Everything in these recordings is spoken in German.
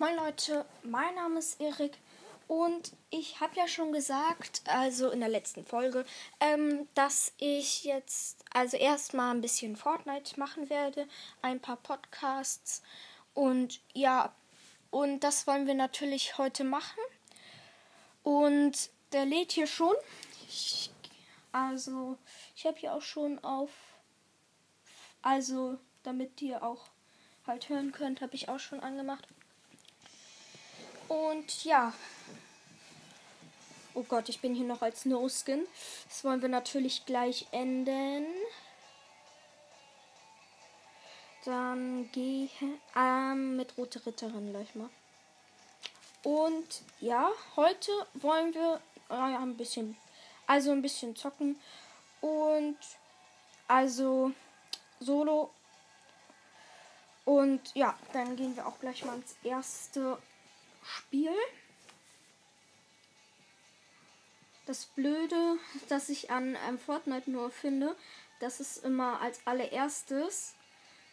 Moin Leute, mein Name ist Erik und ich habe ja schon gesagt, also in der letzten Folge, ähm, dass ich jetzt also erstmal ein bisschen Fortnite machen werde, ein paar Podcasts und ja, und das wollen wir natürlich heute machen. Und der lädt hier schon. Ich, also, ich habe hier auch schon auf, also damit ihr auch halt hören könnt, habe ich auch schon angemacht. Und ja. Oh Gott, ich bin hier noch als No-Skin. Das wollen wir natürlich gleich enden. Dann gehe ähm, mit Rote Ritterin gleich mal. Und ja, heute wollen wir äh, ein bisschen, also ein bisschen zocken. Und also Solo. Und ja, dann gehen wir auch gleich mal ins erste Spiel. Das Blöde, das ich an ähm, Fortnite nur finde, dass es immer als allererstes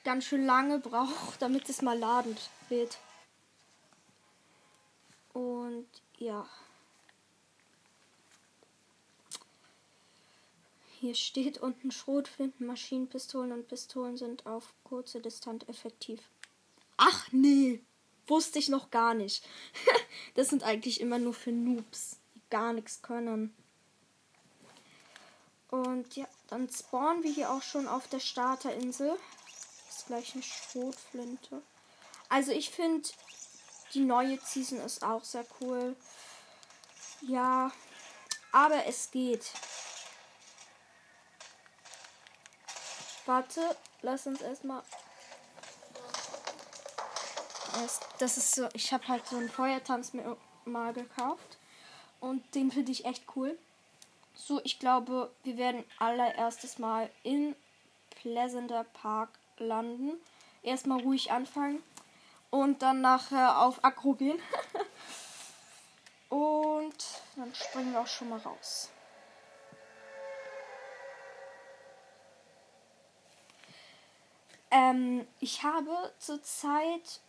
ganz schön lange braucht, damit es mal laden wird. Und ja. Hier steht unten Schrotflinten, Maschinenpistolen und Pistolen sind auf kurze Distanz effektiv. Ach nee! Wusste ich noch gar nicht. das sind eigentlich immer nur für Noobs, die gar nichts können. Und ja, dann spawnen wir hier auch schon auf der Starterinsel. Das ist gleich eine Schrotflinte. Also ich finde, die neue Season ist auch sehr cool. Ja, aber es geht. Warte, lass uns erstmal das ist so, ich habe halt so einen Feuertanz mal gekauft und den finde ich echt cool. So, ich glaube, wir werden allererstes Mal in Pleasant Park landen. Erstmal ruhig anfangen und dann nachher auf Akro gehen. und dann springen wir auch schon mal raus. Ähm, ich habe zurzeit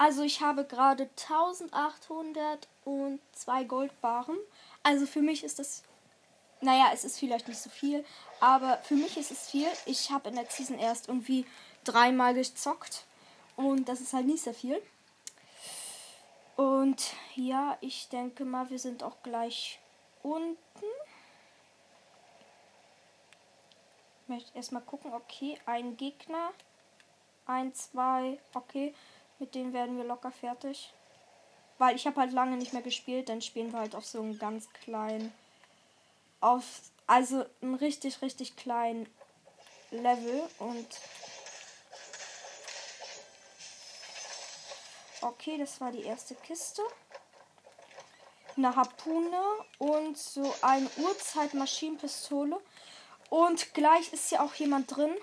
also ich habe gerade 1802 Goldbaren. Also für mich ist das, naja, es ist vielleicht nicht so viel, aber für mich ist es viel. Ich habe in der Season erst irgendwie dreimal gezockt und das ist halt nicht sehr viel. Und ja, ich denke mal, wir sind auch gleich unten. Ich möchte erstmal gucken, okay, ein Gegner, ein, zwei, okay. Mit denen werden wir locker fertig. Weil ich habe halt lange nicht mehr gespielt, dann spielen wir halt auf so einem ganz kleinen. Auf. Also einen richtig, richtig kleinen Level und. Okay, das war die erste Kiste. Eine Harpune und so eine Uhrzeitmaschinenpistole. Und gleich ist hier auch jemand drin.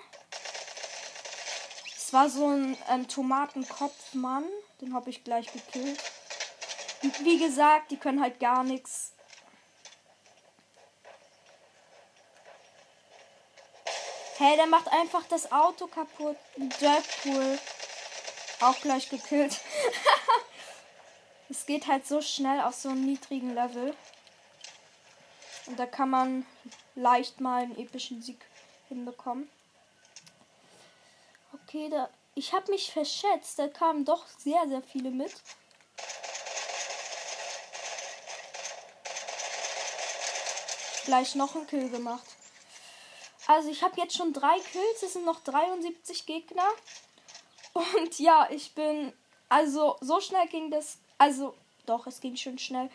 Es war so ein ähm, Tomatenkopfmann. Den habe ich gleich gekillt. Und wie gesagt, die können halt gar nichts. Hey, der macht einfach das Auto kaputt. Deadpool. Auch gleich gekillt. es geht halt so schnell auf so einem niedrigen Level. Und da kann man leicht mal einen epischen Sieg hinbekommen. Okay, da. Ich habe mich verschätzt. Da kamen doch sehr, sehr viele mit. Gleich noch ein Kill gemacht. Also ich habe jetzt schon drei Kills. Es sind noch 73 Gegner. Und ja, ich bin. Also so schnell ging das. Also doch, es ging schon schnell.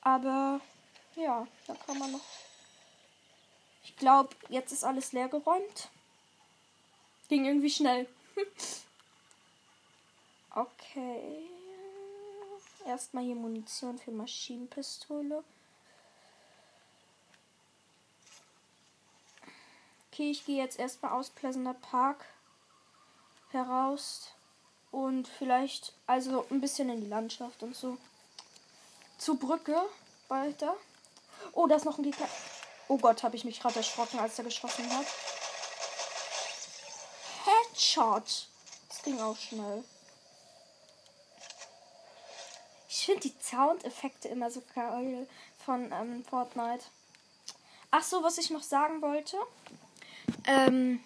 Aber ja, da kann man noch. Ich glaube, jetzt ist alles leer geräumt. Ging irgendwie schnell. okay. Erstmal hier Munition für Maschinenpistole. Okay, ich gehe jetzt erstmal aus Pleasant Park heraus und vielleicht also ein bisschen in die Landschaft und so. Zur Brücke weiter. Oh, da ist noch ein Gegner. Oh Gott, habe ich mich gerade erschrocken, als er geschossen hat. Headshot. Das ging auch schnell. Ich finde die Soundeffekte immer so geil von ähm, Fortnite. Ach so, was ich noch sagen wollte. Ähm,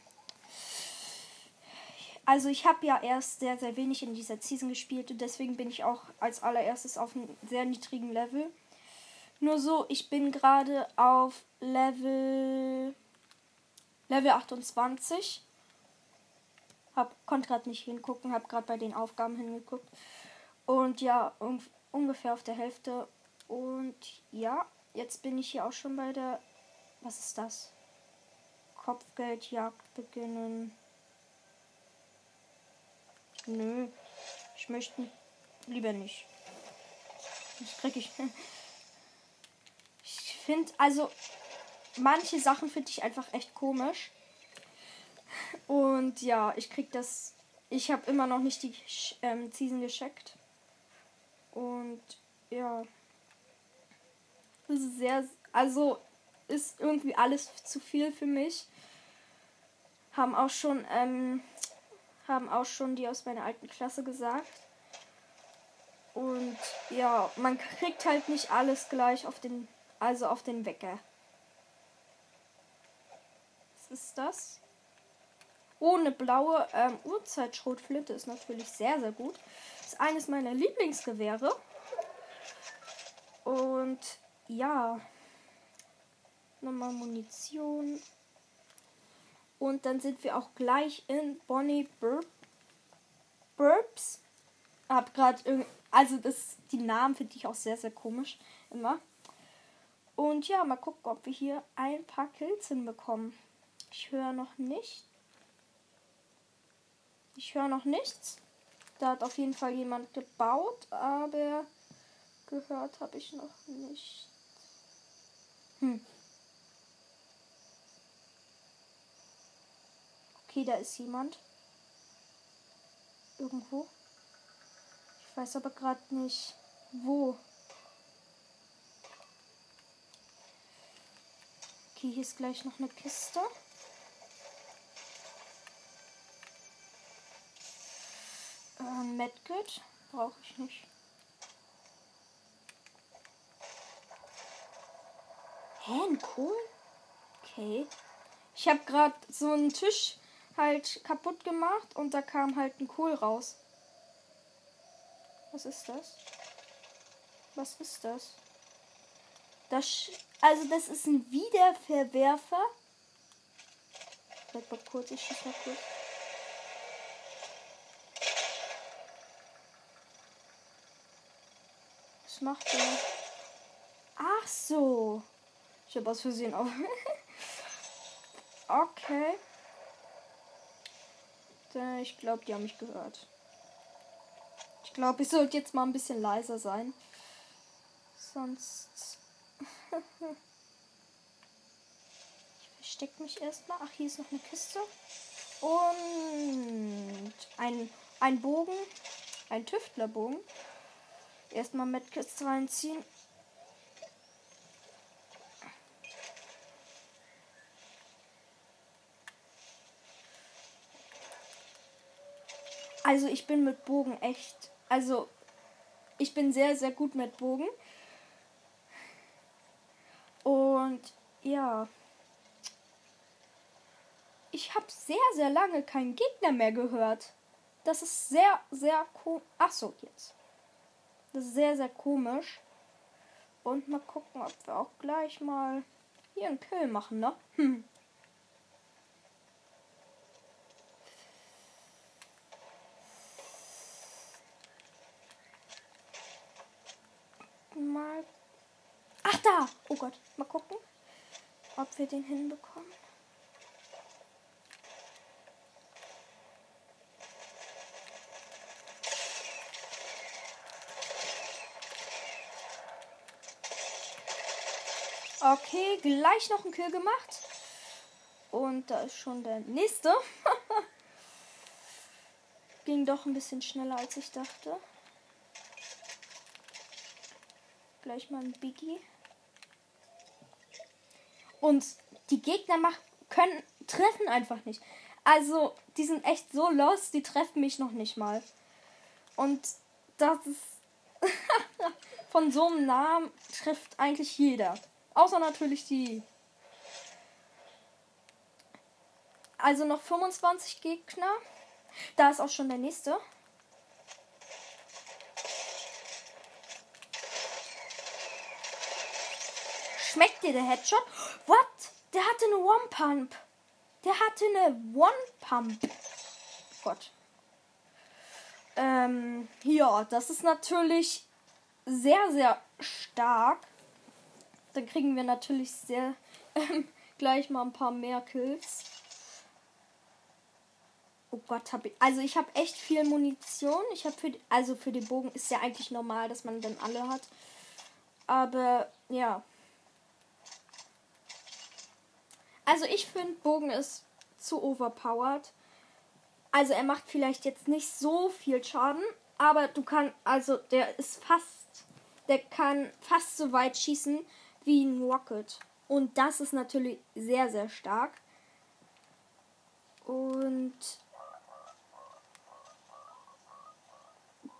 also ich habe ja erst sehr, sehr wenig in dieser Season gespielt und deswegen bin ich auch als allererstes auf einem sehr niedrigen Level. Nur so, ich bin gerade auf Level Level 28. Hab, konnte gerade nicht hingucken, habe gerade bei den Aufgaben hingeguckt. Und ja, un ungefähr auf der Hälfte. Und ja, jetzt bin ich hier auch schon bei der. Was ist das? Kopfgeldjagd beginnen. Nö, ich möchte lieber nicht. Das krieg ich. Ich finde, also manche Sachen finde ich einfach echt komisch. Und ja, ich krieg das. Ich habe immer noch nicht die ähm, Season gescheckt. Und ja. Das ist sehr. Also ist irgendwie alles zu viel für mich. Haben auch schon, ähm, haben auch schon die aus meiner alten Klasse gesagt. Und ja, man kriegt halt nicht alles gleich auf den, also auf den Wecker. Was ist das? Ohne blaue ähm, Uhrzeitschrotflinte ist natürlich sehr, sehr gut. Ist eines meiner Lieblingsgewehre. Und ja. Nochmal Munition. Und dann sind wir auch gleich in Bonnie Burp Burps. Hab gerade also das die Namen finde ich auch sehr sehr komisch immer. Und ja, mal gucken, ob wir hier ein paar Kills hinbekommen. Ich höre noch nicht. Ich höre noch nichts. Da hat auf jeden Fall jemand gebaut, aber gehört habe ich noch nicht. Hm. Okay, da ist jemand. Irgendwo. Ich weiß aber gerade nicht, wo. Okay, hier ist gleich noch eine Kiste. Äh, Medkit brauche ich nicht. Hä, ein Kohl? Okay. Ich habe gerade so einen Tisch halt kaputt gemacht und da kam halt ein Kohl raus. Was ist das? Was ist das? Das also das ist ein Wiederverwerfer. Warte mal kurz, ich schieß mal kurz. Macht der? Ach so. Ich habe aus Versehen auf. okay. Ich glaube, die haben mich gehört. Ich glaube, ich sollte jetzt mal ein bisschen leiser sein. Sonst. ich verstecke mich erstmal. Ach, hier ist noch eine Kiste. Und ein, ein Bogen. Ein Tüftlerbogen. Erstmal Medkits reinziehen. Also ich bin mit Bogen echt. Also ich bin sehr, sehr gut mit Bogen. Und ja. Ich habe sehr, sehr lange keinen Gegner mehr gehört. Das ist sehr, sehr komisch. Ach so, jetzt. Das ist sehr, sehr komisch. Und mal gucken, ob wir auch gleich mal hier einen Kill machen, ne? Hm. Mal. Ach da! Oh Gott, mal gucken, ob wir den hinbekommen. Okay, gleich noch ein Kill gemacht. Und da ist schon der nächste. Ging doch ein bisschen schneller als ich dachte. Gleich mal ein Biggie. Und die Gegner machen, können, treffen einfach nicht. Also, die sind echt so los, die treffen mich noch nicht mal. Und das ist. von so einem Namen trifft eigentlich jeder. Außer natürlich die. Also noch 25 Gegner. Da ist auch schon der nächste. Schmeckt dir der Headshot? What? Der hatte eine One-Pump. Der hatte eine One-Pump. Gott. Ähm, ja, das ist natürlich sehr, sehr stark. Dann kriegen wir natürlich sehr ähm, gleich mal ein paar mehr Kills. Oh Gott, hab ich. Also ich habe echt viel Munition. Ich habe für also für den Bogen ist ja eigentlich normal, dass man dann alle hat. Aber ja. Also ich finde Bogen ist zu overpowered. Also er macht vielleicht jetzt nicht so viel Schaden, aber du kannst, also der ist fast, der kann fast so weit schießen wie ein Rocket. Und das ist natürlich sehr, sehr stark. Und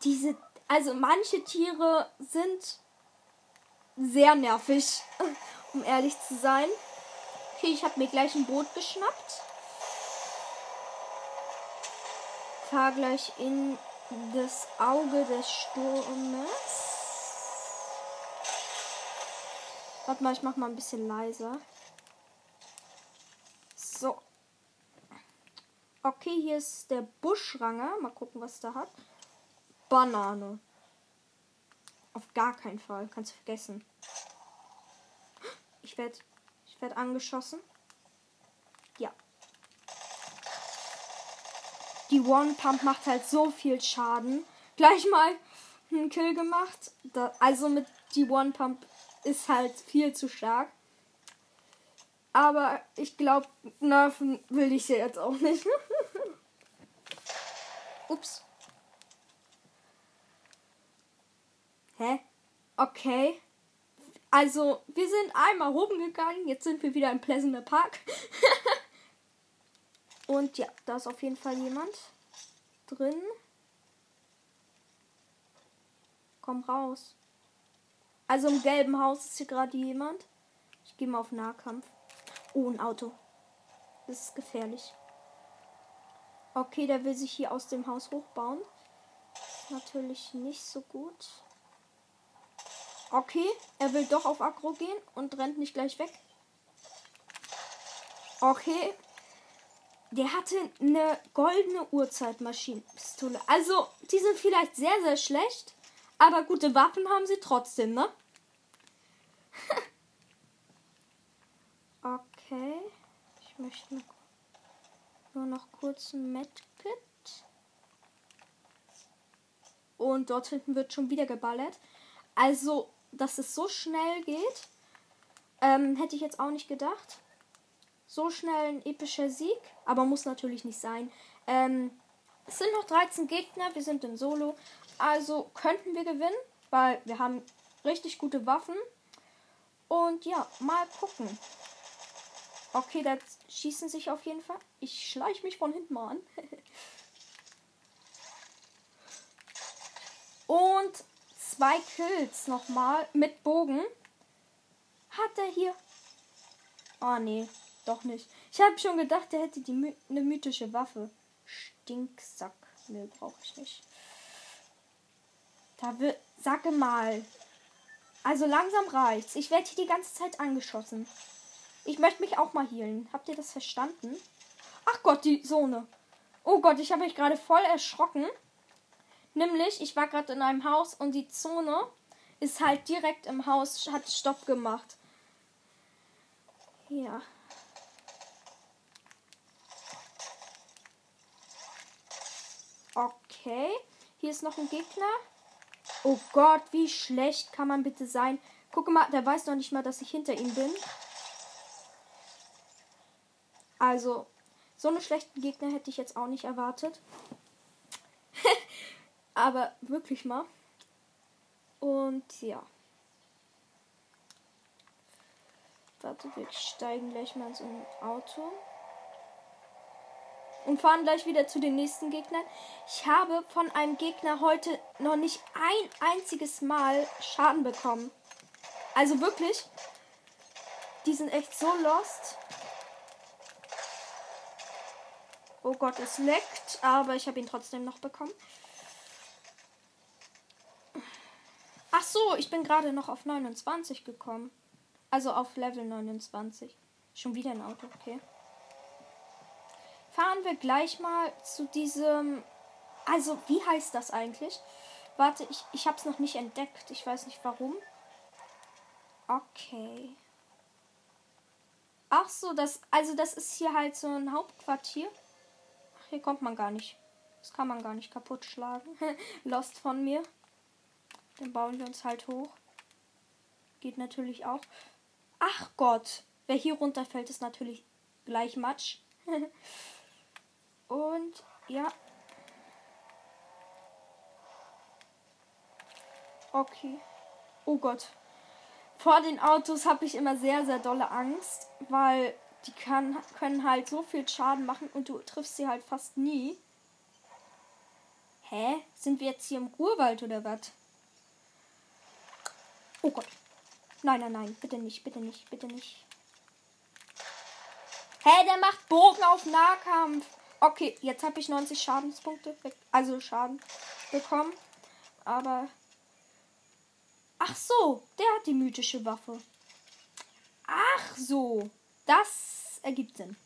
diese, also manche Tiere sind sehr nervig, um ehrlich zu sein. Okay, ich habe mir gleich ein Boot geschnappt. Fahr gleich in das Auge des Sturmes. Warte mal, ich mach mal ein bisschen leiser. So. Okay, hier ist der Buschranger. Mal gucken, was der hat. Banane. Auf gar keinen Fall. Kannst du vergessen. Ich werde ich werd angeschossen. Ja. Die One Pump macht halt so viel Schaden. Gleich mal einen Kill gemacht. Da, also mit die One Pump ist halt viel zu stark. Aber ich glaube, nerven will ich sie jetzt auch nicht. Ups. Hä? Okay. Also, wir sind einmal oben gegangen, jetzt sind wir wieder im Pleasant Park. Und ja, da ist auf jeden Fall jemand drin. Komm raus. Also im gelben Haus ist hier gerade jemand. Ich gehe mal auf Nahkampf. Oh, ein Auto. Das ist gefährlich. Okay, der will sich hier aus dem Haus hochbauen. Natürlich nicht so gut. Okay, er will doch auf Agro gehen und rennt nicht gleich weg. Okay. Der hatte eine goldene Uhrzeitmaschinenpistole. Also, die sind vielleicht sehr, sehr schlecht. Aber gute Waffen haben sie trotzdem, ne? okay. Ich möchte nur noch kurz ein Medkit. Und dort hinten wird schon wieder geballert. Also, dass es so schnell geht, ähm, hätte ich jetzt auch nicht gedacht. So schnell ein epischer Sieg, aber muss natürlich nicht sein. Ähm, es sind noch 13 Gegner, wir sind in Solo. Also könnten wir gewinnen, weil wir haben richtig gute Waffen. Und ja, mal gucken. Okay, da schießen sich auf jeden Fall. Ich schleiche mich von hinten mal an. Und zwei Kills nochmal mit Bogen. Hat er hier. Oh nee, doch nicht. Ich habe schon gedacht, er hätte die eine mythische Waffe. Stinksack. Nee, brauche ich nicht. Da wird. Sag mal. Also langsam reicht's. Ich werde hier die ganze Zeit angeschossen. Ich möchte mich auch mal healen. Habt ihr das verstanden? Ach Gott, die Sohne. Oh Gott, ich habe mich gerade voll erschrocken. Nämlich, ich war gerade in einem Haus und die Zone ist halt direkt im Haus, hat Stopp gemacht. Ja. Okay. Hier ist noch ein Gegner. Oh Gott, wie schlecht kann man bitte sein? Guck mal, der weiß noch nicht mal, dass ich hinter ihm bin. Also, so eine schlechten Gegner hätte ich jetzt auch nicht erwartet. Aber wirklich mal. Und ja. Warte, wir steigen gleich mal in so ein Auto. Und fahren gleich wieder zu den nächsten Gegnern. Ich habe von einem Gegner heute noch nicht ein einziges Mal Schaden bekommen. Also wirklich, die sind echt so lost. Oh Gott, es leckt, aber ich habe ihn trotzdem noch bekommen. Ach so, ich bin gerade noch auf 29 gekommen. Also auf Level 29. Schon wieder ein Auto, okay. Fahren wir gleich mal zu diesem. Also, wie heißt das eigentlich? Warte, ich, ich habe es noch nicht entdeckt. Ich weiß nicht warum. Okay. Ach so, das. Also, das ist hier halt so ein Hauptquartier. Ach, hier kommt man gar nicht. Das kann man gar nicht kaputt schlagen. Lost von mir. Dann bauen wir uns halt hoch. Geht natürlich auch. Ach Gott. Wer hier runterfällt, ist natürlich gleich Matsch. Und ja. Okay. Oh Gott. Vor den Autos habe ich immer sehr, sehr dolle Angst, weil die kann, können halt so viel Schaden machen und du triffst sie halt fast nie. Hä? Sind wir jetzt hier im Urwald oder was? Oh Gott. Nein, nein, nein. Bitte nicht, bitte nicht, bitte nicht. Hä, der macht Bogen auf Nahkampf. Okay, jetzt habe ich 90 Schadenspunkte, also Schaden bekommen. Aber. Ach so, der hat die mythische Waffe. Ach so, das ergibt Sinn.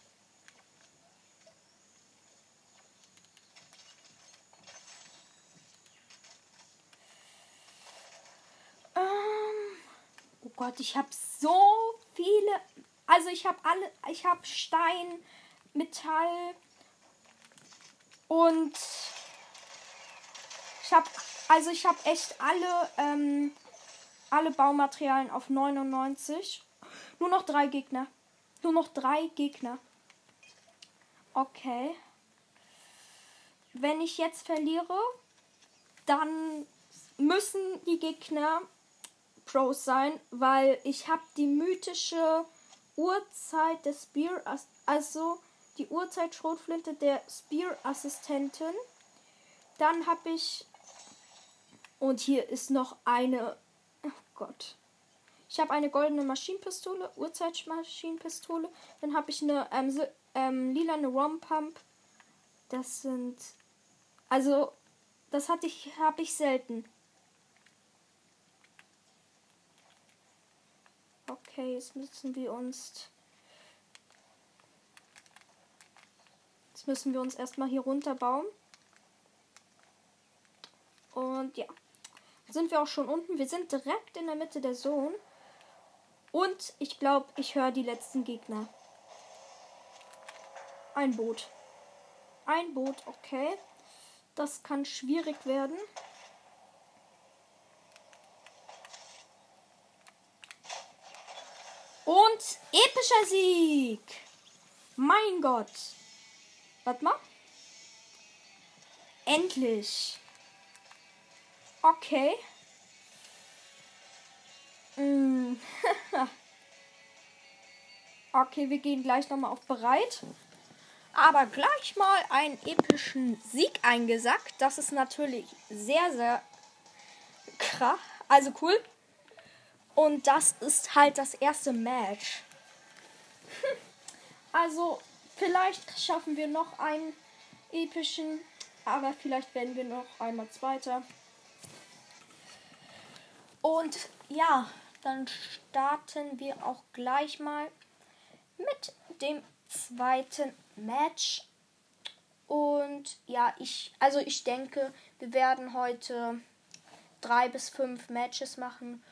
Gott, ich habe so viele. Also ich habe alle. Ich habe Stein, Metall und ich habe. Also ich habe echt alle. Ähm, alle Baumaterialien auf 99. Nur noch drei Gegner. Nur noch drei Gegner. Okay. Wenn ich jetzt verliere, dann müssen die Gegner Pros sein, weil ich habe die mythische Uhrzeit des Spear, also die Uhrzeit Schrotflinte der Spear-Assistentin. Dann habe ich und hier ist noch eine. Oh Gott. Ich habe eine goldene Maschinenpistole, Uhrzeitmaschinenpistole. Dann habe ich eine ähm, ähm, lilane Rompump. Das sind. Also, das hatte ich, habe ich selten. Okay, jetzt müssen wir uns. Jetzt müssen wir uns erstmal hier runterbauen. Und ja. Sind wir auch schon unten. Wir sind direkt in der Mitte der Zone. Und ich glaube, ich höre die letzten Gegner. Ein Boot. Ein Boot, okay. Das kann schwierig werden. Und epischer Sieg. Mein Gott. Warte mal. Endlich. Okay. Mm. okay, wir gehen gleich nochmal auf bereit. Aber gleich mal einen epischen Sieg eingesackt. Das ist natürlich sehr, sehr krass. Also cool. Und das ist halt das erste Match. Also, vielleicht schaffen wir noch einen epischen, aber vielleicht werden wir noch einmal Zweiter. Und ja, dann starten wir auch gleich mal mit dem zweiten Match. Und ja, ich, also ich denke, wir werden heute drei bis fünf Matches machen.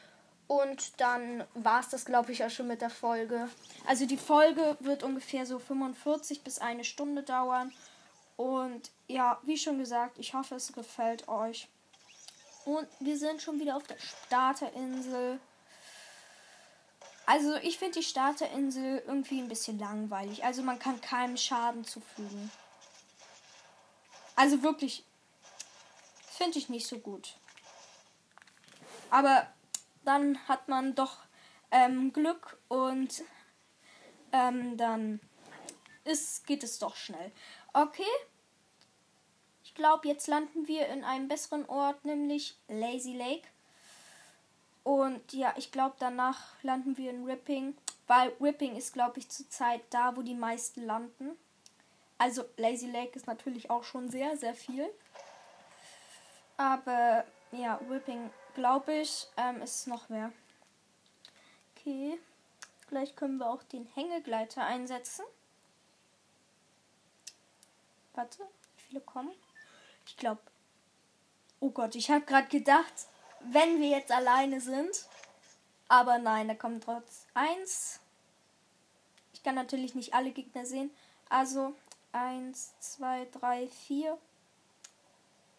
Und dann war es das, glaube ich, auch schon mit der Folge. Also die Folge wird ungefähr so 45 bis eine Stunde dauern. Und ja, wie schon gesagt, ich hoffe, es gefällt euch. Und wir sind schon wieder auf der Starterinsel. Also ich finde die Starterinsel irgendwie ein bisschen langweilig. Also man kann keinem Schaden zufügen. Also wirklich finde ich nicht so gut. Aber dann hat man doch ähm, Glück und ähm, dann ist, geht es doch schnell. Okay. Ich glaube, jetzt landen wir in einem besseren Ort, nämlich Lazy Lake. Und ja, ich glaube, danach landen wir in Ripping, weil Ripping ist, glaube ich, zurzeit da, wo die meisten landen. Also Lazy Lake ist natürlich auch schon sehr, sehr viel. Aber ja, Ripping, glaube ich, ähm, ist noch mehr. Okay. Gleich können wir auch den Hängegleiter einsetzen. Warte, wie viele kommen? Ich glaube. Oh Gott, ich habe gerade gedacht, wenn wir jetzt alleine sind. Aber nein, da kommt trotz eins. Ich kann natürlich nicht alle Gegner sehen. Also eins, zwei, drei, vier.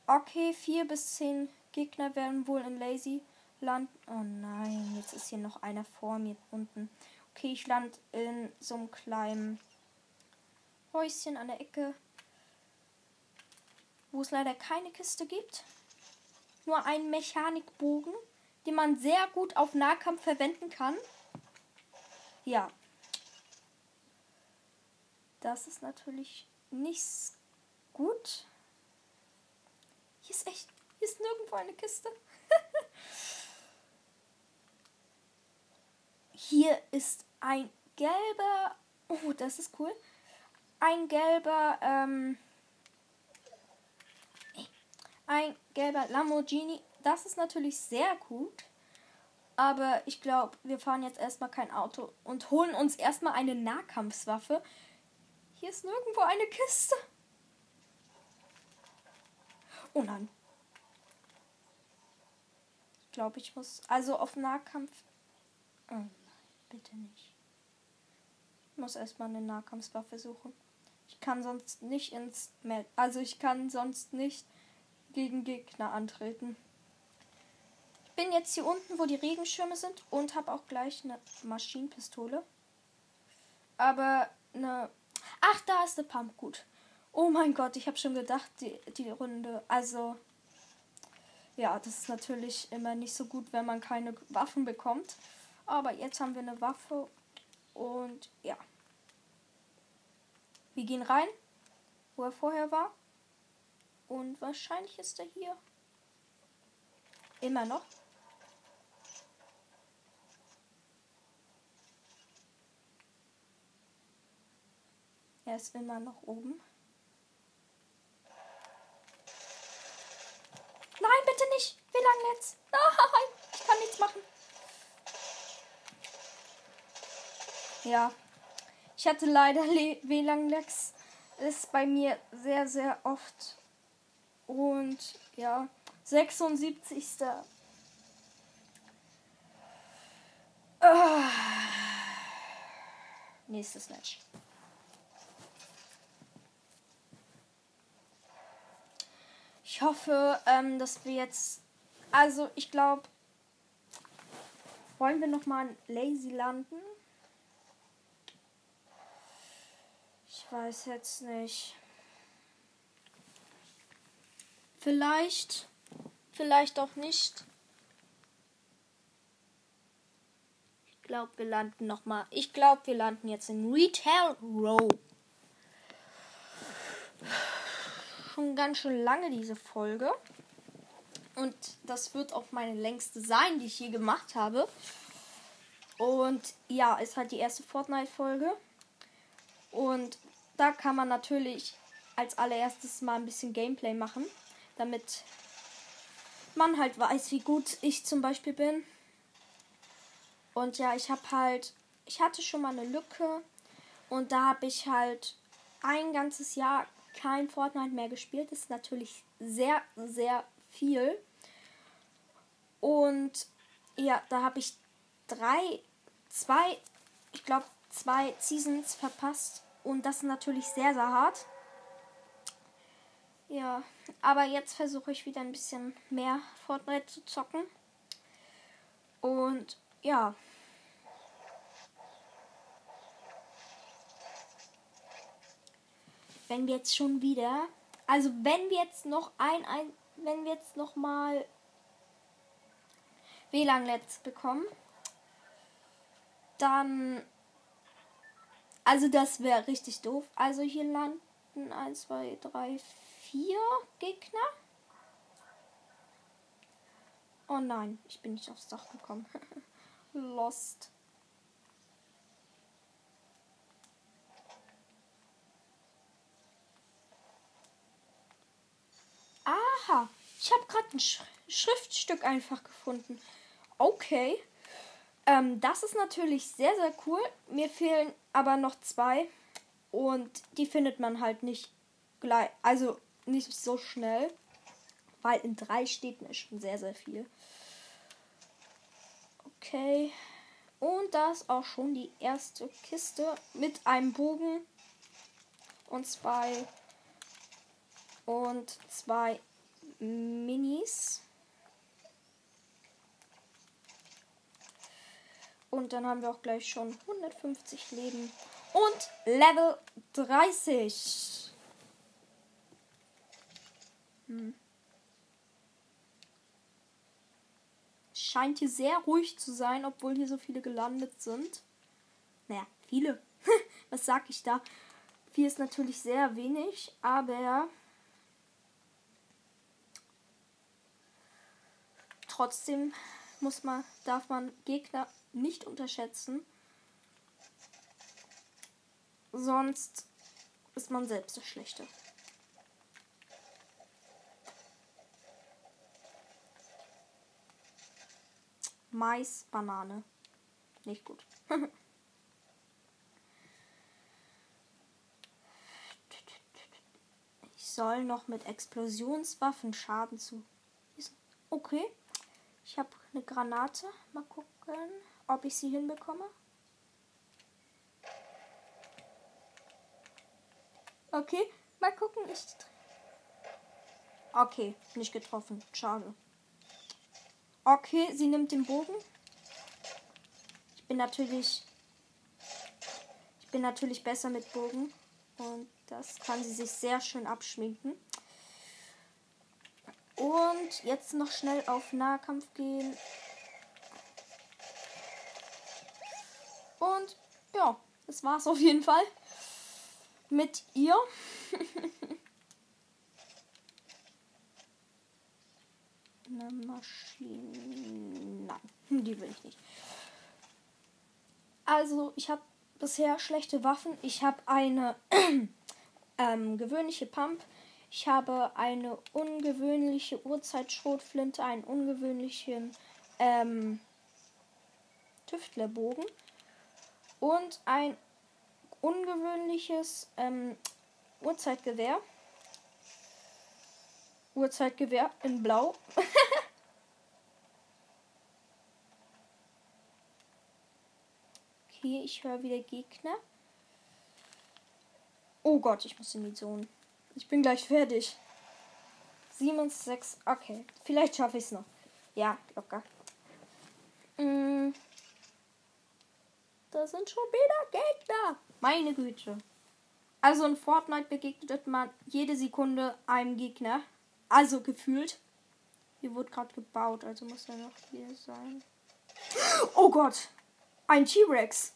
Okay, vier bis zehn Gegner werden wohl in Lazy landen. Oh nein, jetzt ist hier noch einer vor mir unten. Okay, ich lande in so einem kleinen Häuschen an der Ecke, wo es leider keine Kiste gibt. Nur einen Mechanikbogen, den man sehr gut auf Nahkampf verwenden kann. Ja. Das ist natürlich nicht gut. Hier ist echt, hier ist nirgendwo eine Kiste. Hier ist ein gelber. Oh, das ist cool. Ein gelber. Ähm, ein gelber Lamborghini. Das ist natürlich sehr gut. Aber ich glaube, wir fahren jetzt erstmal kein Auto und holen uns erstmal eine Nahkampfwaffe. Hier ist nirgendwo eine Kiste. Oh nein. Glaube, ich muss also auf Nahkampf. Oh. Bitte nicht. Ich muss erstmal eine Nahkampfwaffe suchen. Ich kann sonst nicht ins. Also ich kann sonst nicht gegen Gegner antreten. Ich bin jetzt hier unten, wo die Regenschirme sind und habe auch gleich eine Maschinenpistole. Aber eine. Ach, da ist der Pump. Gut. Oh mein Gott, ich habe schon gedacht, die, die Runde. Also. Ja, das ist natürlich immer nicht so gut, wenn man keine Waffen bekommt. Aber jetzt haben wir eine Waffe und ja. Wir gehen rein, wo er vorher war. Und wahrscheinlich ist er hier. Immer noch. Er ist immer noch oben. Nein, bitte nicht. WLAN-Netz. Nein, ich kann nichts machen. Ja. Ich hatte leider WLAN-Lags. Ist bei mir sehr, sehr oft. Und ja, 76. Ah. Nächstes Match. Ich hoffe, ähm, dass wir jetzt. Also, ich glaube. Wollen wir nochmal in Lazy landen? weiß jetzt nicht. Vielleicht, vielleicht auch nicht. Ich glaube, wir landen noch mal. Ich glaube, wir landen jetzt in Retail Row. Schon ganz schön lange diese Folge. Und das wird auch meine längste sein, die ich je gemacht habe. Und ja, ist halt die erste Fortnite-Folge. Und da kann man natürlich als allererstes mal ein bisschen Gameplay machen, damit man halt weiß, wie gut ich zum Beispiel bin. Und ja, ich habe halt, ich hatte schon mal eine Lücke und da habe ich halt ein ganzes Jahr kein Fortnite mehr gespielt. Das ist natürlich sehr, sehr viel. Und ja, da habe ich drei, zwei, ich glaube, zwei Seasons verpasst. Und das ist natürlich sehr, sehr hart. Ja, aber jetzt versuche ich wieder ein bisschen mehr Fortnite zu zocken. Und ja. Wenn wir jetzt schon wieder, also wenn wir jetzt noch ein, ein wenn wir jetzt noch mal WLAN-Netz bekommen, dann also das wäre richtig doof. Also hier landen unten 1, 2, 3, 4 Gegner. Oh nein, ich bin nicht aufs Dach gekommen. Lost. Aha, ich habe gerade ein Sch Schriftstück einfach gefunden. Okay. Ähm, das ist natürlich sehr, sehr cool. Mir fehlen aber noch zwei. Und die findet man halt nicht gleich, also nicht so schnell. Weil in drei Städten ist schon sehr, sehr viel. Okay. Und da ist auch schon die erste Kiste mit einem Bogen und zwei und zwei Minis. Und dann haben wir auch gleich schon 150 Leben und Level 30. Hm. Scheint hier sehr ruhig zu sein, obwohl hier so viele gelandet sind. Naja, viele. Was sag ich da? Vier ist natürlich sehr wenig, aber trotzdem muss man, darf man Gegner nicht unterschätzen. Sonst ist man selbst der Schlechte. Mais, Banane. Nicht gut. ich soll noch mit Explosionswaffen Schaden zu. Okay. Ich habe eine Granate. Mal gucken, ob ich sie hinbekomme. Okay, mal gucken. Ich. Okay, nicht getroffen. Schade. Okay, sie nimmt den Bogen. Ich bin natürlich. Ich bin natürlich besser mit Bogen. Und das kann sie sich sehr schön abschminken. Und jetzt noch schnell auf Nahkampf gehen. Und ja, das war's auf jeden Fall mit ihr. Eine Maschine. Nein, die will ich nicht. Also, ich habe bisher schlechte Waffen. Ich habe eine ähm, gewöhnliche Pump. Ich habe eine ungewöhnliche Uhrzeitschrotflinte, einen ungewöhnlichen ähm, Tüftlerbogen und ein ungewöhnliches ähm, Uhrzeitgewehr. Uhrzeitgewehr in Blau. okay, ich höre wieder Gegner. Oh Gott, ich muss in die Zone. Ich bin gleich fertig. 7 und 6. Okay, vielleicht schaffe ich es noch. Ja, locker. Mm. Da sind schon wieder Gegner. Meine Güte. Also in Fortnite begegnet man jede Sekunde einem Gegner. Also gefühlt. Hier wurde gerade gebaut, also muss er noch hier sein. Oh Gott! Ein T-Rex.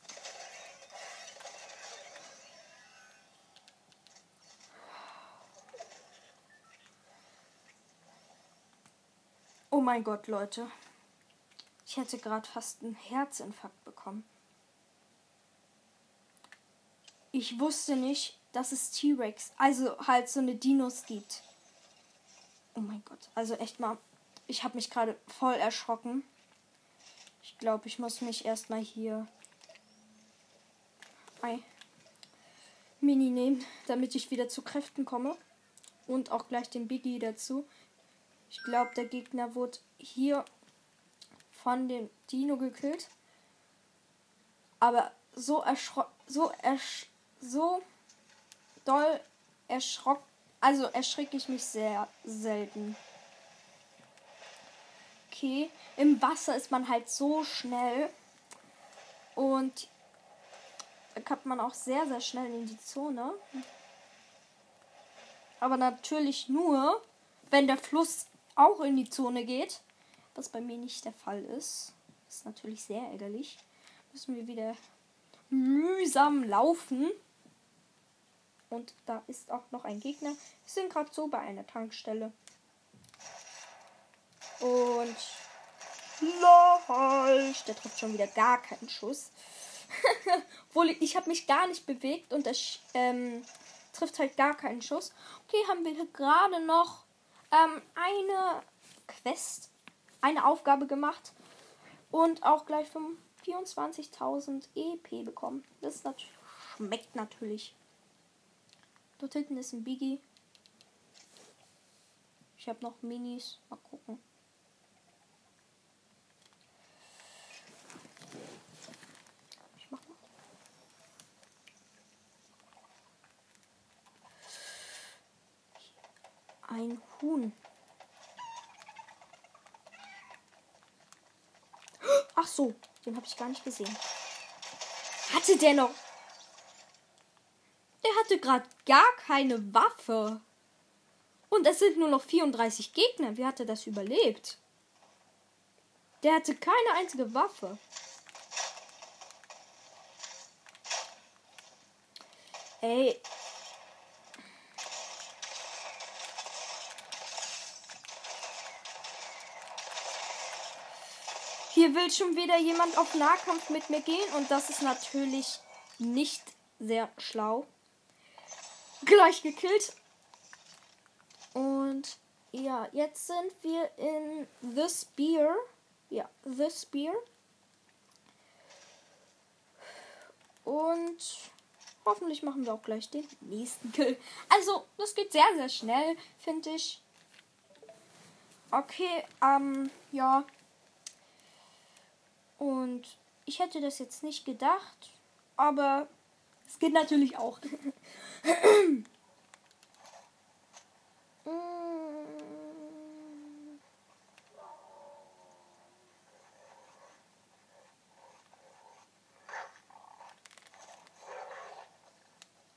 Oh mein Gott, Leute. Ich hätte gerade fast einen Herzinfarkt bekommen. Ich wusste nicht, dass es T-Rex, also halt so eine Dinos gibt. Oh mein Gott, also echt mal, ich habe mich gerade voll erschrocken. Ich glaube, ich muss mich erstmal hier ein Mini nehmen, damit ich wieder zu Kräften komme. Und auch gleich den Biggie dazu. Ich glaube, der Gegner wurde hier von dem Dino gekillt. Aber so erschrocken, so ersch so doll erschrocken. Also erschrecke ich mich sehr selten. Okay, im Wasser ist man halt so schnell. Und kommt man auch sehr, sehr schnell in die Zone. Aber natürlich nur, wenn der Fluss auch in die Zone geht. Was bei mir nicht der Fall ist. Das ist natürlich sehr ärgerlich. Müssen wir wieder mühsam laufen. Und da ist auch noch ein Gegner. Wir sind gerade so bei einer Tankstelle. Und lol, der trifft schon wieder gar keinen Schuss. Obwohl ich habe mich gar nicht bewegt und er ähm, trifft halt gar keinen Schuss. Okay, haben wir gerade noch ähm, eine Quest, eine Aufgabe gemacht und auch gleich 24.000 EP bekommen. Das nat schmeckt natürlich. Dort hinten ist ein Biggie. Ich habe noch Minis. Mal gucken. Ein Huhn. Ach so, den habe ich gar nicht gesehen. Hatte der noch? Der hatte gerade gar keine Waffe. Und es sind nur noch 34 Gegner. Wie hat er das überlebt? Der hatte keine einzige Waffe. Ey. Will schon wieder jemand auf Nahkampf mit mir gehen und das ist natürlich nicht sehr schlau. Gleich gekillt. Und ja, jetzt sind wir in The Spear. Ja, The Spear. Und hoffentlich machen wir auch gleich den nächsten Kill. Also, das geht sehr, sehr schnell, finde ich. Okay, ähm, ja. Und ich hätte das jetzt nicht gedacht, aber es geht natürlich auch.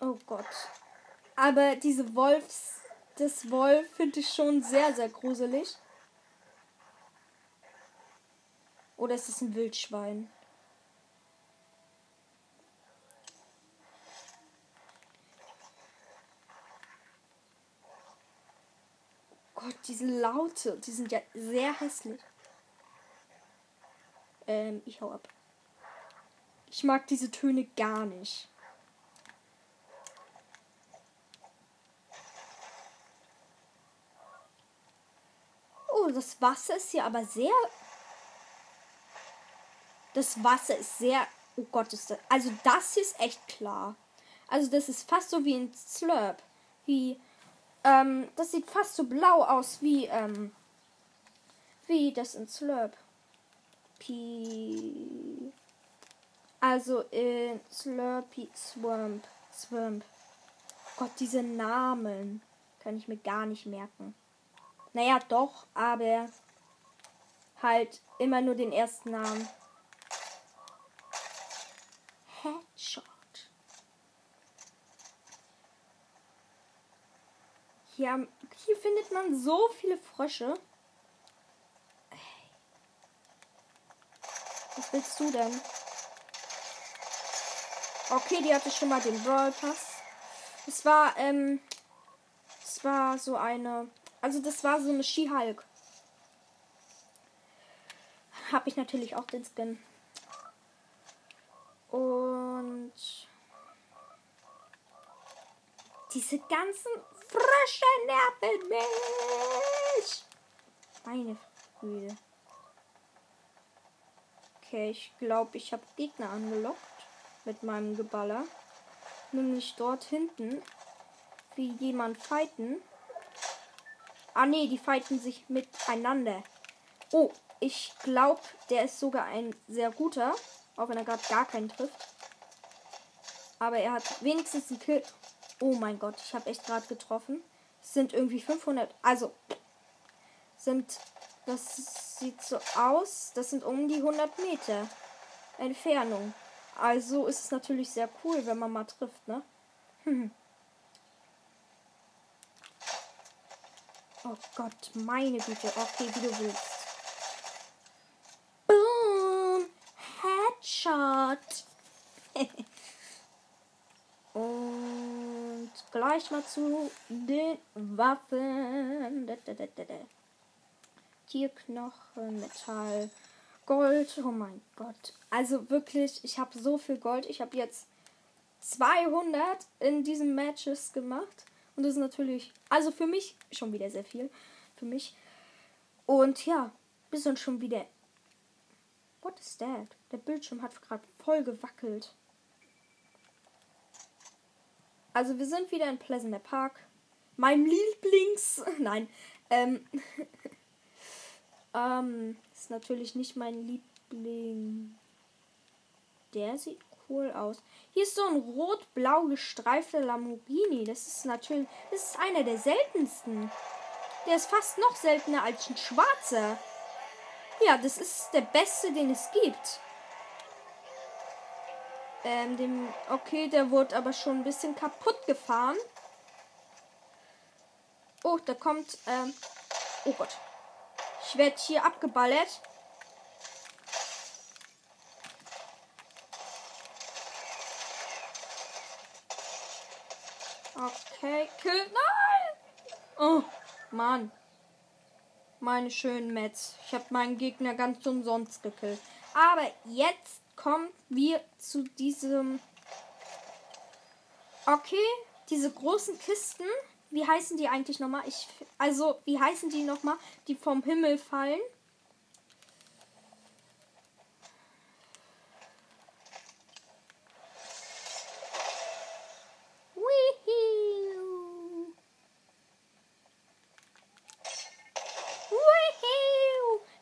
Oh Gott. Aber diese Wolfs, das Wolf finde ich schon sehr, sehr gruselig. Oder ist es ein Wildschwein? Gott, diese Laute, die sind ja sehr hässlich. Ähm, ich hau ab. Ich mag diese Töne gar nicht. Oh, das Wasser ist hier aber sehr. Das Wasser ist sehr. Oh Gott, ist das. Also, das ist echt klar. Also, das ist fast so wie ein Slurp. Wie. Ähm, das sieht fast so blau aus wie. Ähm, wie das in Slurp. P. Also in Slurpy Swamp. Swamp. Gott, diese Namen kann ich mir gar nicht merken. Naja, doch, aber halt immer nur den ersten Namen. Headshot. Hier, hier findet man so viele Frösche. Was willst du denn? Okay, die hatte schon mal den Brawl Pass. Es war, ähm, es war so eine also das war so eine Ski-Hulk. Habe ich natürlich auch den Skin. Und diese ganzen Frösche nerven mich. Meine Güte. Okay, ich glaube, ich habe Gegner angelockt mit meinem Geballer. Nämlich dort hinten, wie jemand fighten. Ah nee, die fighten sich miteinander. Oh, ich glaube, der ist sogar ein sehr guter. Auch wenn er gerade gar keinen trifft. Aber er hat wenigstens einen Kill. Oh mein Gott, ich habe echt gerade getroffen. Es sind irgendwie 500. Also, sind. Das sieht so aus. Das sind um die 100 Meter Entfernung. Also ist es natürlich sehr cool, wenn man mal trifft, ne? Oh Gott, meine Güte. Okay, wie du willst. Boom! Headshot! Und vielleicht mal zu den Waffen. Tierknochen, Metall, Gold. Oh mein Gott. Also wirklich, ich habe so viel Gold. Ich habe jetzt 200 in diesen Matches gemacht. Und das ist natürlich, also für mich schon wieder sehr viel. Für mich. Und ja, wir sind schon wieder. What is that? Der Bildschirm hat gerade voll gewackelt. Also wir sind wieder in Pleasant Park. Mein Lieblings. Nein. Ähm. ähm. Ist natürlich nicht mein Liebling. Der sieht cool aus. Hier ist so ein rot-blau gestreifter Lamborghini. Das ist natürlich. Das ist einer der seltensten. Der ist fast noch seltener als ein schwarzer. Ja, das ist der beste, den es gibt. Ähm, dem. Okay, der wurde aber schon ein bisschen kaputt gefahren. Oh, da kommt. Ähm, oh Gott. Ich werde hier abgeballert. Okay, kill. Nein! Oh, Mann. Meine schönen Mets. Ich habe meinen Gegner ganz umsonst gekillt. Aber jetzt kommen wir zu diesem. Okay, diese großen Kisten. Wie heißen die eigentlich nochmal? Ich, also, wie heißen die nochmal? Die vom Himmel fallen.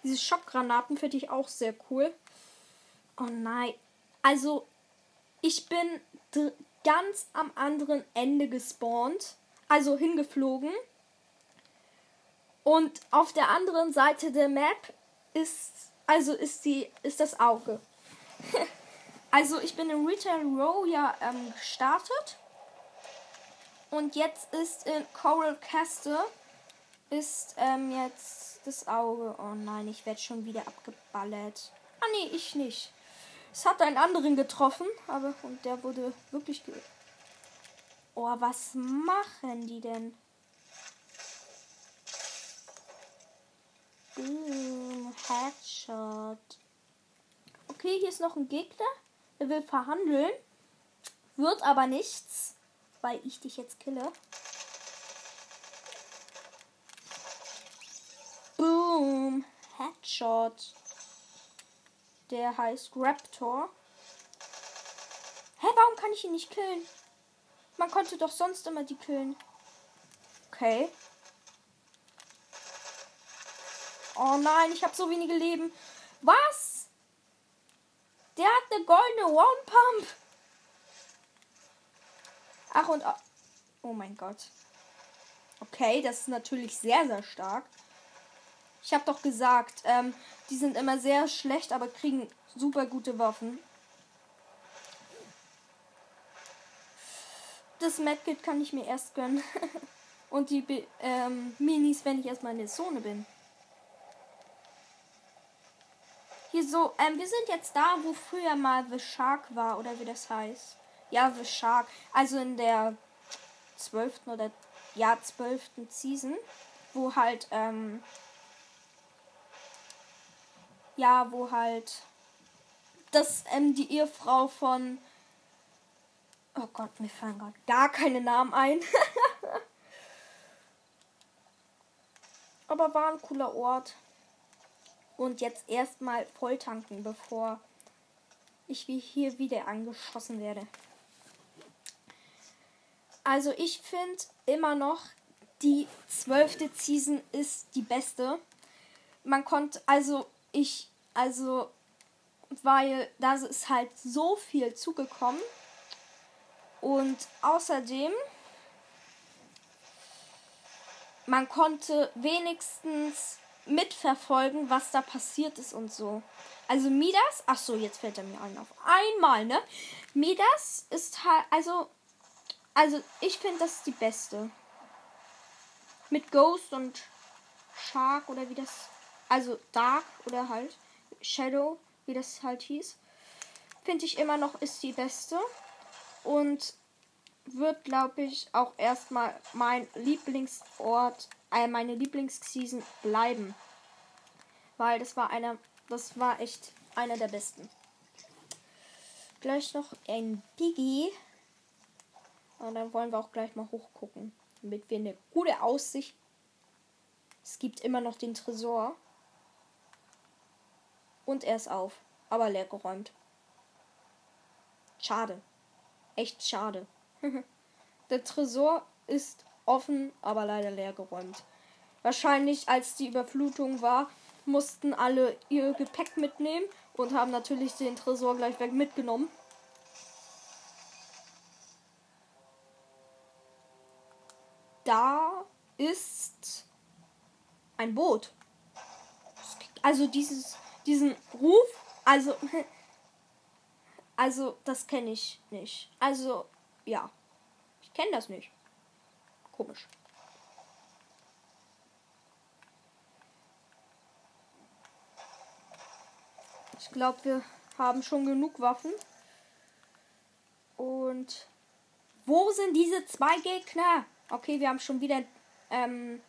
Diese Schockgranaten finde ich auch sehr cool. Oh nein. Also, ich bin ganz am anderen Ende gespawnt. Also hingeflogen. Und auf der anderen Seite der Map ist, also ist die, ist das Auge. also ich bin in Retail Row ja ähm, gestartet. Und jetzt ist in Coral Castle ist ähm, jetzt das Auge. Oh nein, ich werde schon wieder abgeballert. Ah nee, ich nicht. Es hat einen anderen getroffen, aber und der wurde wirklich ge Oh, was machen die denn? Boom, Headshot. Okay, hier ist noch ein Gegner. Der will verhandeln. Wird aber nichts, weil ich dich jetzt kille. Boom. Headshot. Der heißt Raptor. Hä, warum kann ich ihn nicht killen? Man konnte doch sonst immer die killen. Okay. Oh nein, ich habe so wenige Leben. Was? Der hat eine goldene One Pump. Ach und oh mein Gott. Okay, das ist natürlich sehr, sehr stark. Ich habe doch gesagt, ähm, die sind immer sehr schlecht, aber kriegen super gute Waffen. Das Medkit kann ich mir erst gönnen. Und die ähm, Minis, wenn ich erstmal in der Zone bin. Hier so, ähm, wir sind jetzt da, wo früher mal The Shark war, oder wie das heißt. Ja, The Shark. Also in der zwölften oder ja, zwölften Season, wo halt, ähm, ja, wo halt das ähm, die Ehefrau von Oh Gott, mir fallen gerade gar keine Namen ein. Aber war ein cooler Ort. Und jetzt erstmal voll tanken, bevor ich hier wieder angeschossen werde. Also ich finde immer noch, die zwölfte Season ist die beste. Man konnte, also ich, also, weil da ist halt so viel zugekommen. Und außerdem, man konnte wenigstens mitverfolgen, was da passiert ist und so. Also Midas, ach so, jetzt fällt er mir ein auf einmal, ne? Midas ist halt, also, also ich finde das ist die beste. Mit Ghost und Shark oder wie das also Dark oder halt Shadow, wie das halt hieß, finde ich immer noch ist die beste. Und wird, glaube ich, auch erstmal mein Lieblingsort, äh, meine Lieblingsseason bleiben. Weil das war einer, das war echt einer der besten. Gleich noch ein Digi. Und dann wollen wir auch gleich mal hochgucken, damit wir eine gute Aussicht. Es gibt immer noch den Tresor. Und er ist auf, aber leer geräumt. Schade. Echt schade. Der Tresor ist offen, aber leider leer geräumt. Wahrscheinlich, als die Überflutung war, mussten alle ihr Gepäck mitnehmen und haben natürlich den Tresor gleich weg mitgenommen. Da ist ein Boot. Also dieses, diesen Ruf, also, also das kenne ich nicht. Also ja, ich kenne das nicht. Komisch. Ich glaube, wir haben schon genug Waffen. Und wo sind diese zwei Gegner? Okay, wir haben schon wieder, ähm,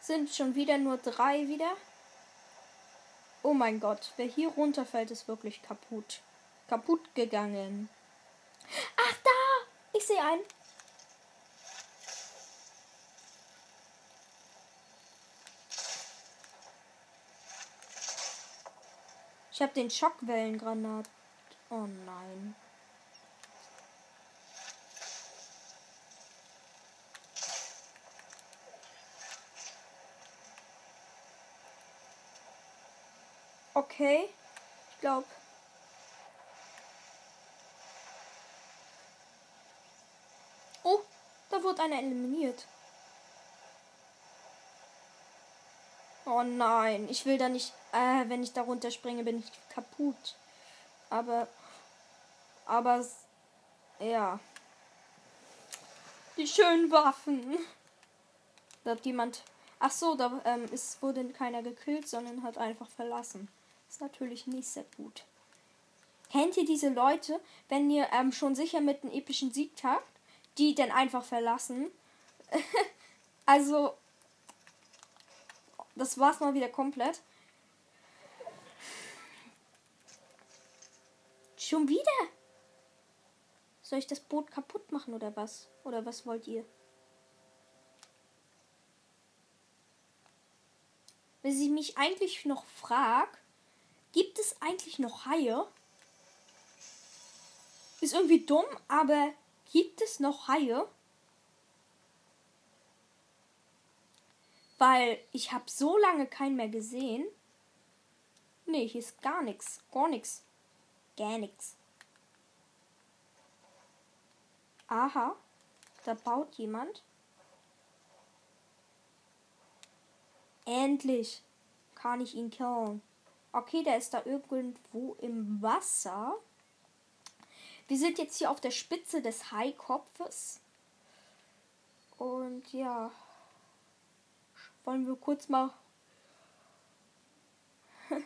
sind schon wieder nur drei wieder. Oh mein Gott, wer hier runterfällt, ist wirklich kaputt. Kaputt gegangen. Ach, da! Ich sehe einen. Ich habe den Schockwellengranat. Oh nein. Okay. Ich glaube. Oh, da wurde einer eliminiert. Oh nein, ich will da nicht. Äh, wenn ich da runterspringe, bin ich kaputt. Aber. Aber. Ja. Die schönen Waffen. Da hat jemand. Ach so, da ähm, ist, wurde keiner gekillt, sondern hat einfach verlassen. Ist natürlich nicht sehr gut. Kennt ihr diese Leute, wenn ihr ähm, schon sicher mit einem epischen Sieg habt, die dann einfach verlassen? also, das war's mal wieder komplett. Schon wieder? Soll ich das Boot kaputt machen oder was? Oder was wollt ihr? Wenn ich mich eigentlich noch frage, gibt es eigentlich noch Haie? Ist irgendwie dumm, aber gibt es noch Haie? Weil ich habe so lange keinen mehr gesehen. Nee, hier ist gar nichts. Gar nichts. Gar nichts. Aha. Da baut jemand. Endlich kann ich ihn killen. Okay, der ist da irgendwo im Wasser. Wir sind jetzt hier auf der Spitze des Haikopfes. Und ja. Wollen wir kurz mal.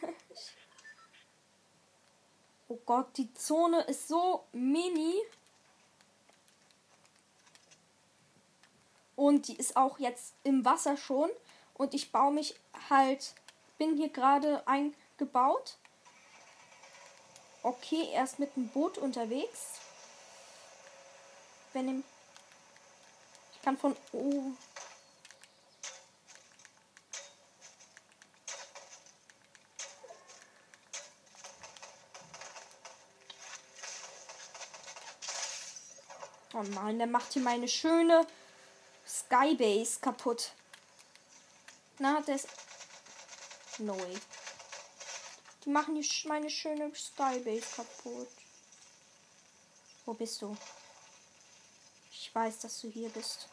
oh Gott, die Zone ist so mini. Und die ist auch jetzt im Wasser schon. Und ich baue mich halt. Bin hier gerade eingebaut. Okay, er ist mit dem Boot unterwegs. Wenn ihm. Ich kann von. Oh, Oh nein, der macht hier meine schöne Skybase kaputt. Na, ist. No way. Die machen hier meine schöne Skybase kaputt. Wo bist du? Ich weiß, dass du hier bist.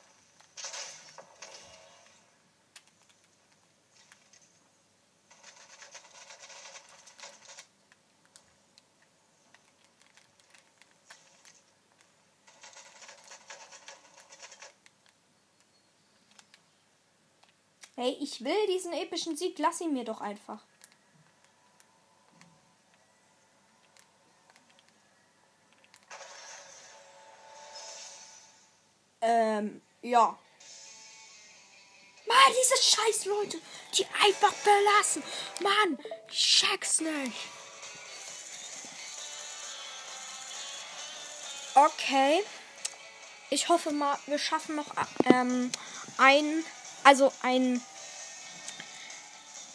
Hey, ich will diesen epischen Sieg. Lass ihn mir doch einfach. Ähm, ja. Mann, diese scheiß Leute, die einfach verlassen. Mann, ich check's nicht. Okay. Ich hoffe mal, wir schaffen noch ähm, ein, also ein,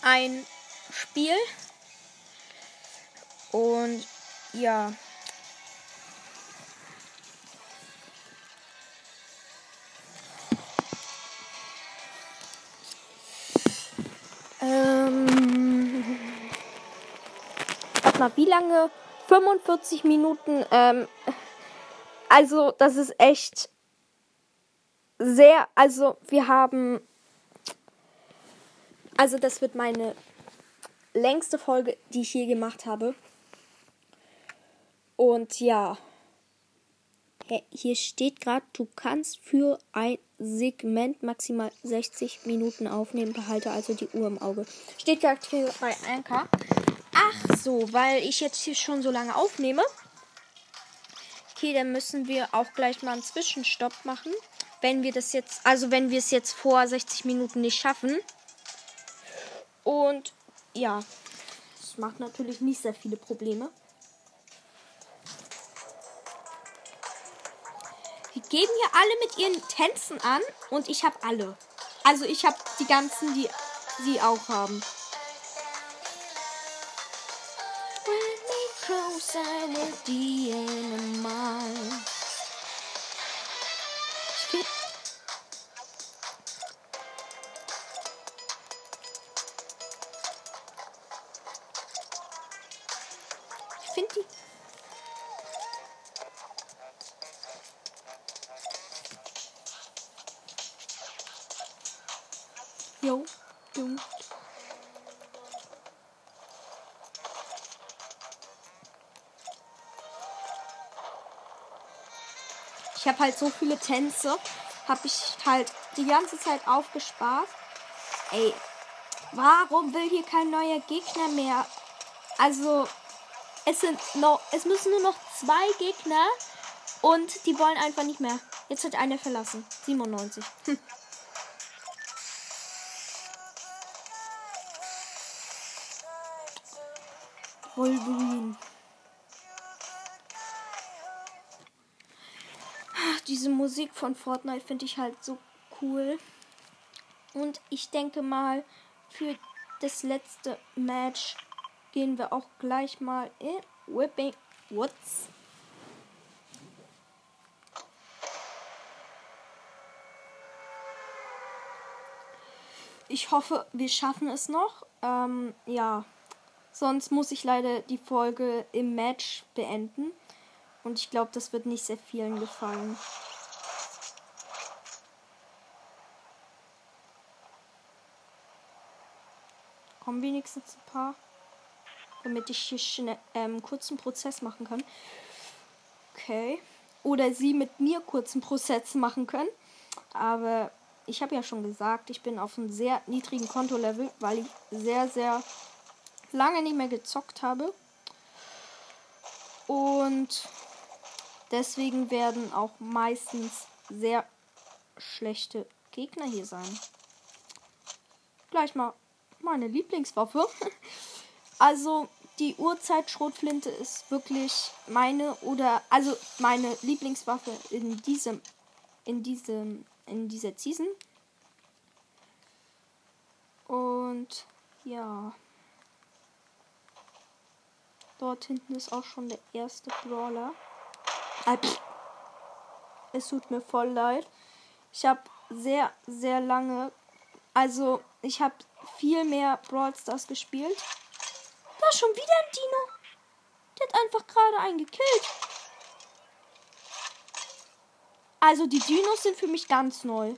ein Spiel. Und ja. Mal, wie lange? 45 Minuten. Ähm, also, das ist echt sehr. Also, wir haben. Also, das wird meine längste Folge, die ich je gemacht habe. Und ja. Hier steht gerade, du kannst für ein Segment maximal 60 Minuten aufnehmen. Behalte also die Uhr im Auge. Steht gerade bei Anchor. Ach so, weil ich jetzt hier schon so lange aufnehme. Okay, dann müssen wir auch gleich mal einen Zwischenstopp machen. Wenn wir das jetzt, also wenn wir es jetzt vor 60 Minuten nicht schaffen. Und ja, das macht natürlich nicht sehr viele Probleme. Die geben hier alle mit ihren Tänzen an und ich habe alle. Also ich habe die ganzen, die sie auch haben. Ich finde die Ich habe halt so viele Tänze, habe ich halt die ganze Zeit aufgespart. Ey, warum will hier kein neuer Gegner mehr? Also, es sind noch, es müssen nur noch zwei Gegner und die wollen einfach nicht mehr. Jetzt hat einer verlassen. 97. Hm. Wolverine. Diese Musik von Fortnite finde ich halt so cool. Und ich denke mal, für das letzte Match gehen wir auch gleich mal in Whipping Woods. Ich hoffe, wir schaffen es noch. Ähm, ja. Sonst muss ich leider die Folge im Match beenden. Und ich glaube, das wird nicht sehr vielen gefallen. Kommen wenigstens ein paar. Damit ich hier schnell ähm, kurzen Prozess machen kann. Okay. Oder sie mit mir kurzen Prozess machen können. Aber ich habe ja schon gesagt, ich bin auf einem sehr niedrigen Kontolevel, weil ich sehr, sehr lange nicht mehr gezockt habe. Und deswegen werden auch meistens sehr schlechte Gegner hier sein. Gleich mal meine Lieblingswaffe. Also die Uhrzeit-Schrotflinte ist wirklich meine oder also meine Lieblingswaffe in diesem in diesem in dieser Season. Und ja. Dort hinten ist auch schon der erste Brawler. Ah, es tut mir voll leid. Ich habe sehr, sehr lange, also ich habe viel mehr Brawl Stars gespielt. Da schon wieder ein Dino. Der hat einfach gerade einen gekillt. Also die Dinos sind für mich ganz neu.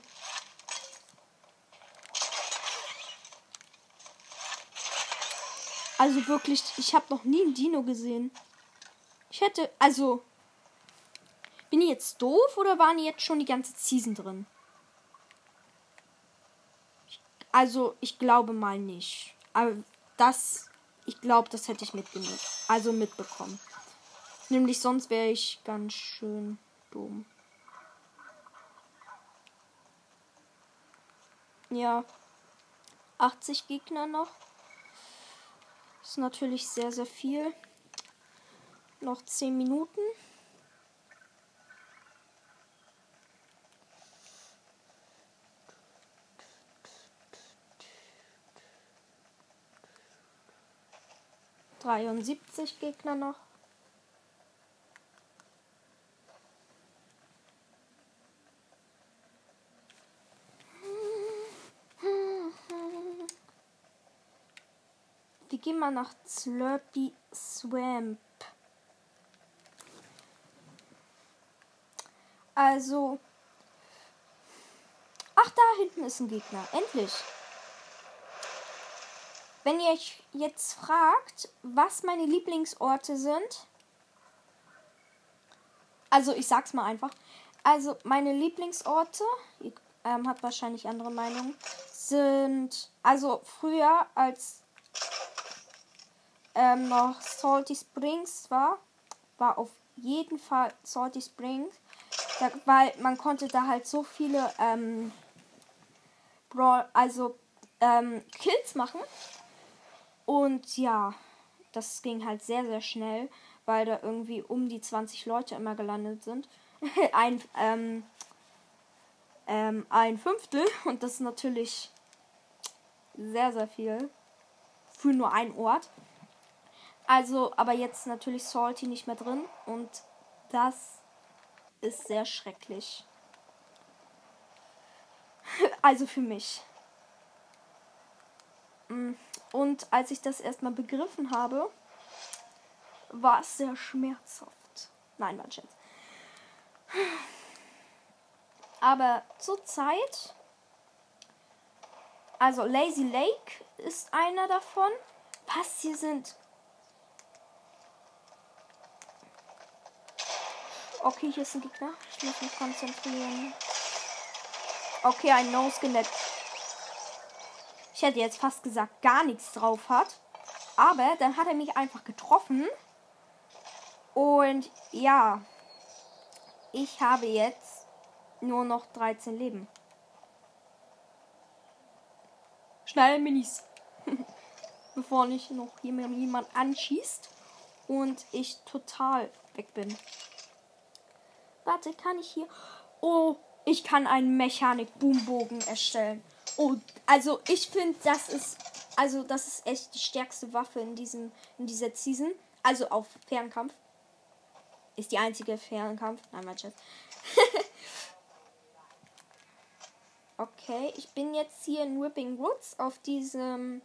Also wirklich, ich habe noch nie einen Dino gesehen. Ich hätte, also, bin ich jetzt doof oder waren die jetzt schon die ganze Season drin? Also, ich glaube mal nicht. Aber das, ich glaube, das hätte ich mitgenommen. Also mitbekommen. Nämlich sonst wäre ich ganz schön dumm. Ja. 80 Gegner noch. Ist natürlich sehr, sehr viel. Noch 10 Minuten. Dreiundsiebzig Gegner noch. Wir gehen mal nach Slurpy Swamp. Also. Ach, da hinten ist ein Gegner. Endlich. Wenn ihr euch jetzt fragt, was meine Lieblingsorte sind. Also, ich sag's mal einfach. Also, meine Lieblingsorte, ihr ähm, habt wahrscheinlich andere Meinungen, sind. Also, früher, als ähm, noch Salty Springs war, war auf jeden Fall Salty Springs. Da, weil man konnte da halt so viele ähm, Brawl, also ähm, Kills machen. Und ja, das ging halt sehr, sehr schnell, weil da irgendwie um die 20 Leute immer gelandet sind. ein, ähm, ähm, ein Fünftel. Und das ist natürlich sehr, sehr viel. Für nur einen Ort. Also, aber jetzt natürlich Salty nicht mehr drin. Und das ist sehr schrecklich. also für mich. Mm, und als ich das erstmal begriffen habe, war es sehr schmerzhaft. Nein, war ein. Aber zurzeit, also Lazy Lake ist einer davon. Was hier sind Okay, hier ist ein Gegner. Ich muss mich konzentrieren. Okay, ein No-Skelett. Hätte jetzt fast gesagt, gar nichts drauf hat. Aber dann hat er mich einfach getroffen. Und ja, ich habe jetzt nur noch 13 Leben. Schnell Minis. Bevor nicht noch jemand anschießt und ich total weg bin. Warte, kann ich hier. Oh, ich kann einen Mechanik-Boombogen erstellen. Oh, also ich finde, das ist. Also, das ist echt die stärkste Waffe in diesem, in dieser Season. Also auf Fernkampf. Ist die einzige Fernkampf. Nein, mein Schatz. okay, ich bin jetzt hier in Whipping Woods auf diesem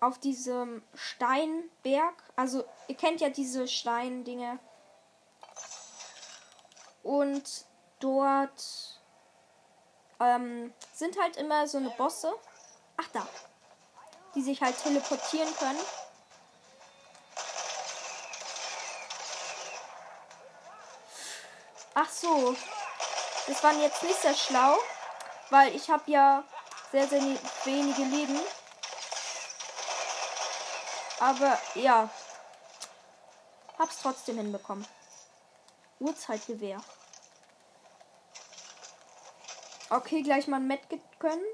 auf diesem Steinberg. Also, ihr kennt ja diese Steindinger. Und dort ähm, sind halt immer so eine Bosse. Ach da. Die sich halt teleportieren können. Ach so. Das waren jetzt nicht sehr schlau. Weil ich habe ja sehr, sehr wenige Leben. Aber ja. Hab's trotzdem hinbekommen. Uhrzeitgewehr. Okay, gleich mal ein Medkit können.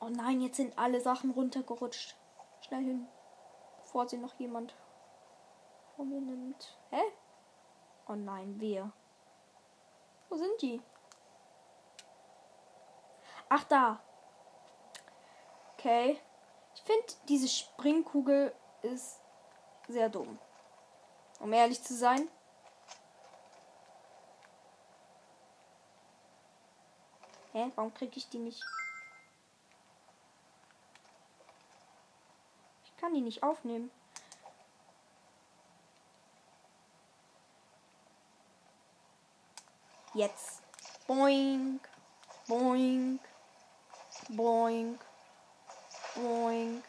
Oh nein, jetzt sind alle Sachen runtergerutscht. Schnell hin. Bevor sie noch jemand von mir nimmt. Hä? Oh nein, wir. Wo sind die? Ach, da. Okay. Ich finde, diese Springkugel ist sehr dumm. Um ehrlich zu sein. Hä? Warum kriege ich die nicht? Ich kann die nicht aufnehmen. Jetzt. Boing. Boing. Boing. Boing.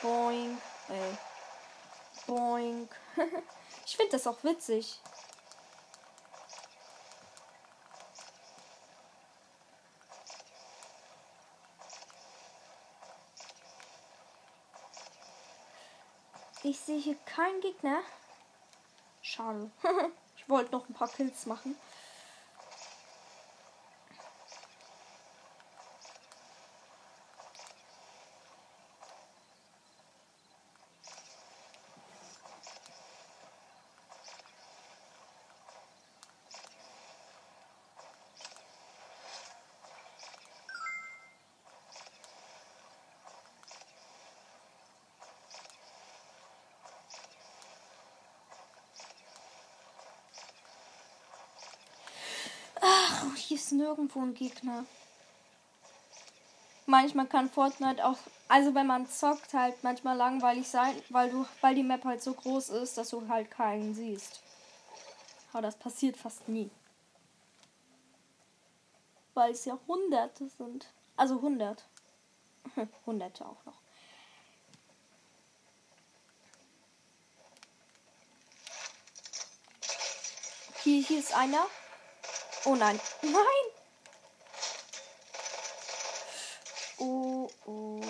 Boing. Ey. Boing. ich finde das auch witzig. Ich sehe hier keinen Gegner. Schade. wollte noch ein paar Kills machen. Ach, nirgendwo ein Gegner. Manchmal kann Fortnite auch, also wenn man zockt, halt manchmal langweilig sein, weil du, weil die Map halt so groß ist, dass du halt keinen siehst. Aber das passiert fast nie. Weil es ja Hunderte sind. Also 100. Hunderte auch noch. Hier, hier ist einer. Oh nein. Nein! Oh, oh.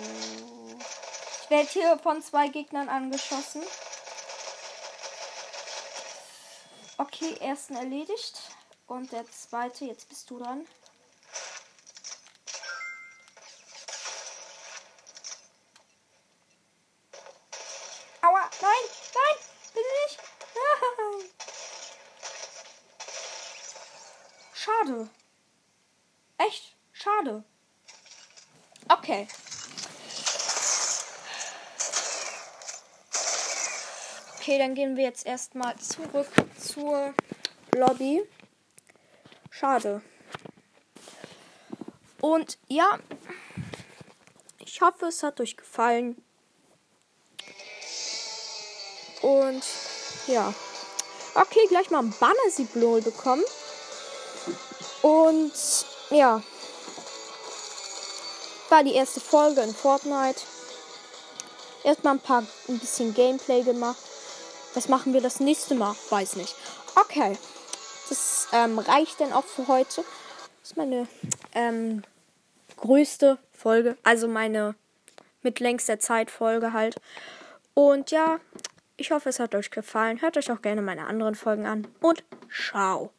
Ich werde hier von zwei Gegnern angeschossen. Okay, ersten erledigt. Und der zweite, jetzt bist du dran. Aua, nein, nein, bitte nicht. Nein. Schade. Echt? Schade. Okay. Okay, dann gehen wir jetzt erstmal zurück zur Lobby. Schade. Und ja, ich hoffe, es hat euch gefallen. Und ja. Okay, gleich mal ein Banner-Symbol bekommen. Und ja. War die erste Folge in Fortnite. Erstmal ein paar ein bisschen Gameplay gemacht. Was machen wir das nächste Mal? Weiß nicht. Okay. Das ähm, reicht dann auch für heute. Das ist meine ähm, größte Folge. Also meine mit längster Zeit Folge halt. Und ja, ich hoffe, es hat euch gefallen. Hört euch auch gerne meine anderen Folgen an. Und ciao.